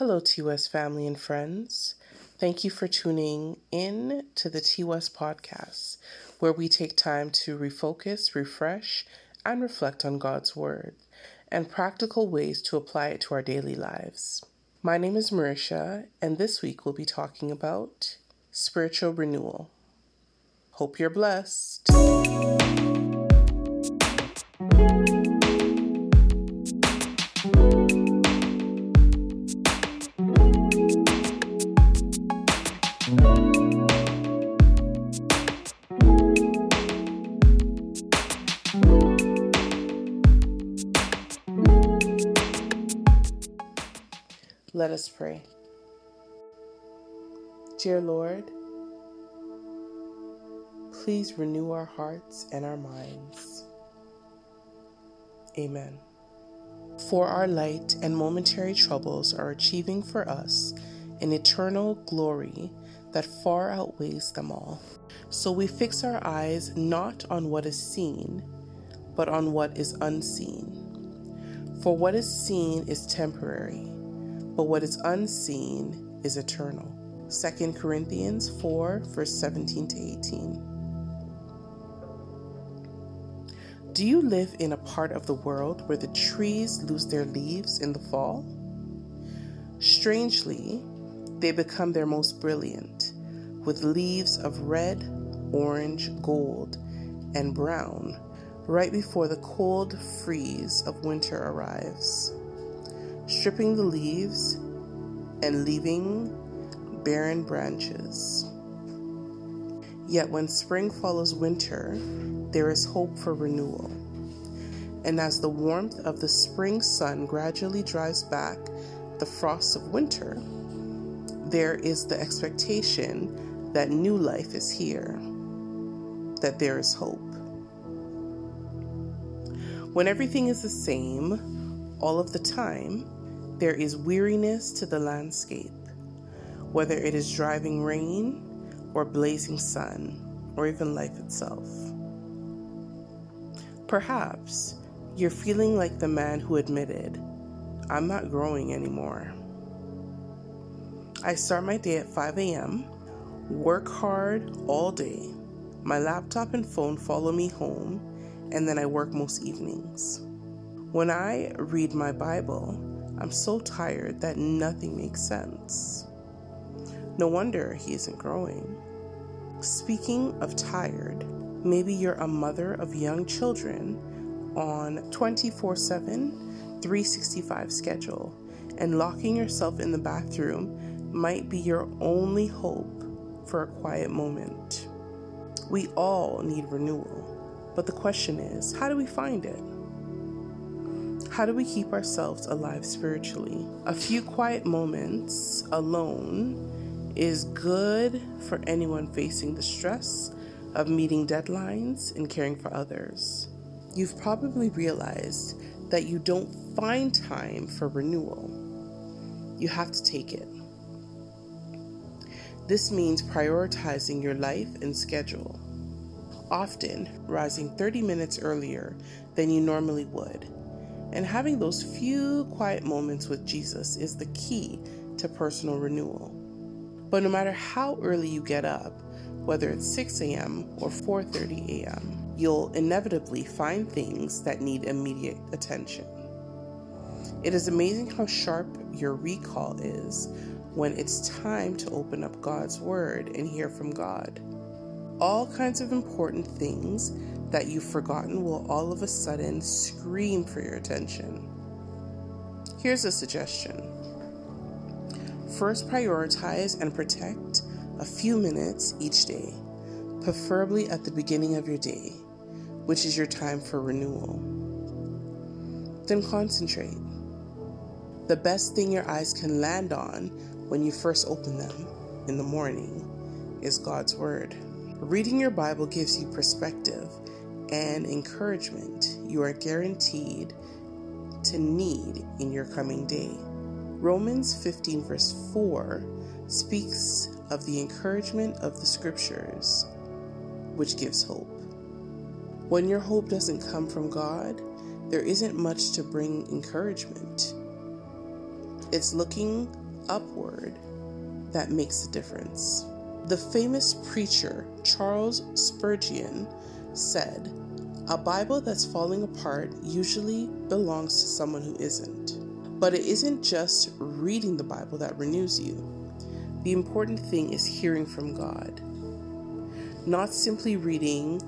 Hello, T West family and friends. Thank you for tuning in to the T West podcast, where we take time to refocus, refresh, and reflect on God's Word and practical ways to apply it to our daily lives. My name is Marisha, and this week we'll be talking about spiritual renewal. Hope you're blessed. Let us pray. Dear Lord, please renew our hearts and our minds. Amen. For our light and momentary troubles are achieving for us an eternal glory that far outweighs them all. So we fix our eyes not on what is seen, but on what is unseen. For what is seen is temporary but what is unseen is eternal. 2 Corinthians 4, verse 17 to 18. Do you live in a part of the world where the trees lose their leaves in the fall? Strangely, they become their most brilliant, with leaves of red, orange, gold, and brown right before the cold freeze of winter arrives stripping the leaves and leaving barren branches. Yet when spring follows winter, there is hope for renewal. And as the warmth of the spring sun gradually drives back the frosts of winter, there is the expectation that new life is here, that there is hope. When everything is the same all of the time, there is weariness to the landscape, whether it is driving rain or blazing sun, or even life itself. Perhaps you're feeling like the man who admitted, I'm not growing anymore. I start my day at 5 a.m., work hard all day. My laptop and phone follow me home, and then I work most evenings. When I read my Bible, I'm so tired that nothing makes sense. No wonder he isn't growing. Speaking of tired, maybe you're a mother of young children on 24 7, 365 schedule, and locking yourself in the bathroom might be your only hope for a quiet moment. We all need renewal, but the question is how do we find it? How do we keep ourselves alive spiritually? A few quiet moments alone is good for anyone facing the stress of meeting deadlines and caring for others. You've probably realized that you don't find time for renewal. You have to take it. This means prioritizing your life and schedule, often rising 30 minutes earlier than you normally would and having those few quiet moments with Jesus is the key to personal renewal. But no matter how early you get up, whether it's 6 a.m. or 4:30 a.m., you'll inevitably find things that need immediate attention. It is amazing how sharp your recall is when it's time to open up God's Word and hear from God. All kinds of important things that you've forgotten will all of a sudden scream for your attention. Here's a suggestion First, prioritize and protect a few minutes each day, preferably at the beginning of your day, which is your time for renewal. Then concentrate. The best thing your eyes can land on when you first open them in the morning is God's Word. Reading your Bible gives you perspective and encouragement you are guaranteed to need in your coming day. Romans 15, verse 4, speaks of the encouragement of the scriptures, which gives hope. When your hope doesn't come from God, there isn't much to bring encouragement. It's looking upward that makes a difference. The famous preacher Charles Spurgeon said, A Bible that's falling apart usually belongs to someone who isn't. But it isn't just reading the Bible that renews you. The important thing is hearing from God, not simply reading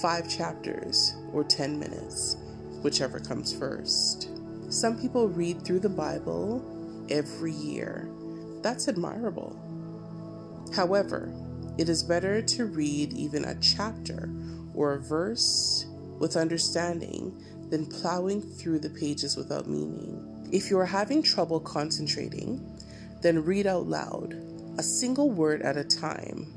five chapters or 10 minutes, whichever comes first. Some people read through the Bible every year. That's admirable. However, it is better to read even a chapter or a verse with understanding than plowing through the pages without meaning. If you are having trouble concentrating, then read out loud, a single word at a time,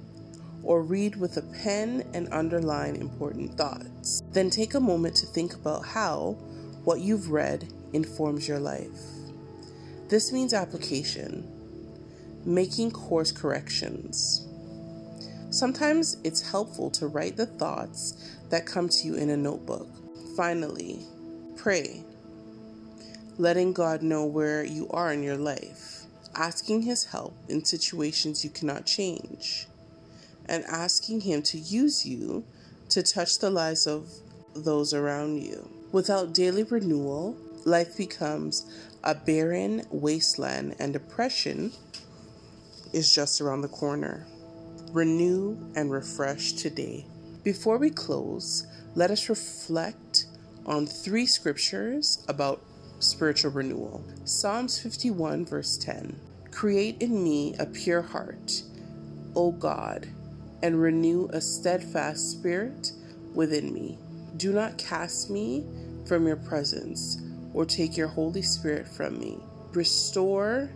or read with a pen and underline important thoughts. Then take a moment to think about how what you've read informs your life. This means application, making course corrections. Sometimes it's helpful to write the thoughts that come to you in a notebook. Finally, pray letting God know where you are in your life, asking His help in situations you cannot change, and asking Him to use you to touch the lives of those around you. Without daily renewal, life becomes a barren wasteland, and depression is just around the corner. Renew and refresh today. Before we close, let us reflect on three scriptures about spiritual renewal. Psalms 51, verse 10 Create in me a pure heart, O God, and renew a steadfast spirit within me. Do not cast me from your presence or take your Holy Spirit from me. Restore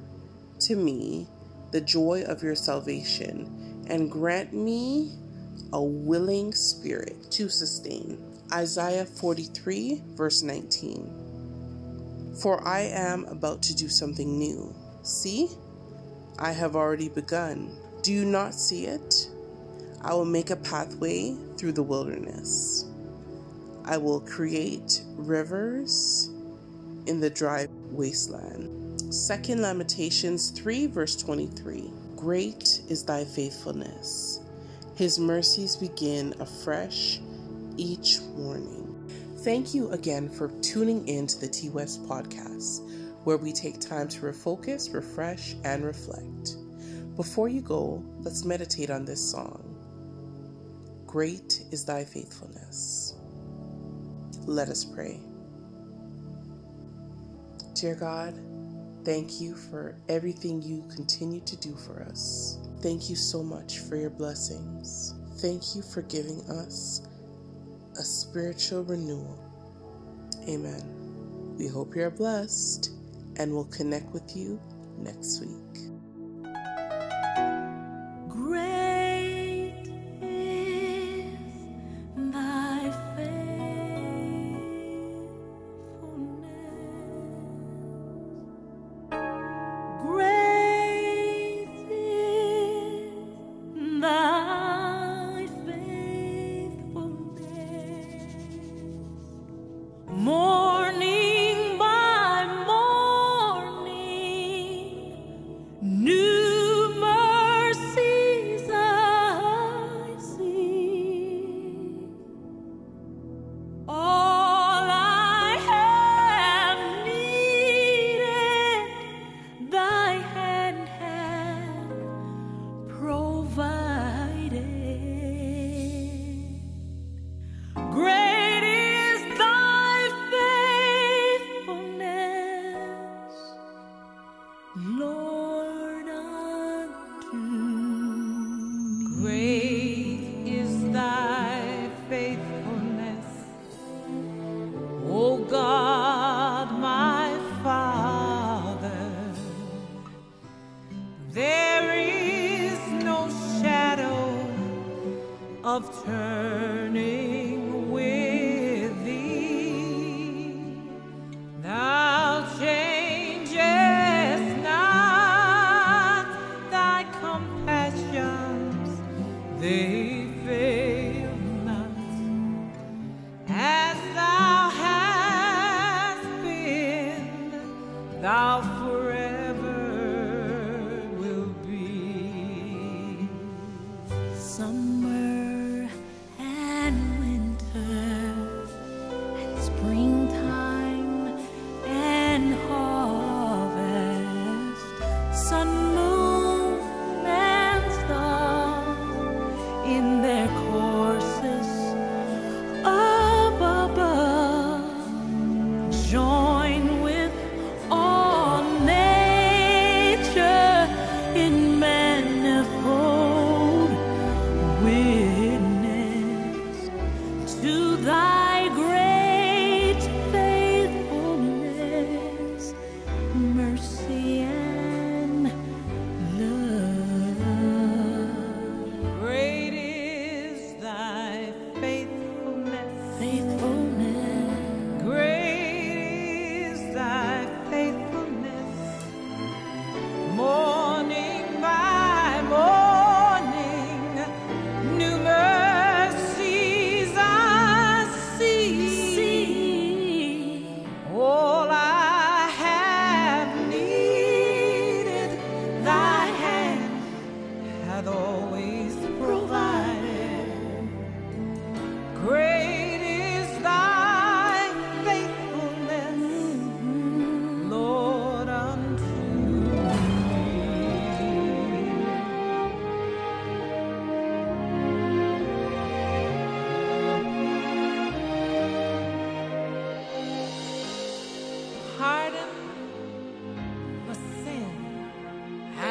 to me the joy of your salvation and grant me a willing spirit to sustain. Isaiah 43, verse 19. For I am about to do something new. See, I have already begun. Do you not see it? I will make a pathway through the wilderness. I will create rivers in the dry wasteland. Second Lamentations 3, verse 23. Great is thy faithfulness. His mercies begin afresh each morning. Thank you again for tuning in to the T West podcast, where we take time to refocus, refresh, and reflect. Before you go, let's meditate on this song. Great is thy faithfulness. Let us pray. Dear God, thank you for everything you continue to do for us. Thank you so much for your blessings. Thank you for giving us a spiritual renewal. Amen. We hope you're blessed and we'll connect with you next week. Of somewhere.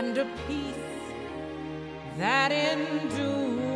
And a peace that endureth.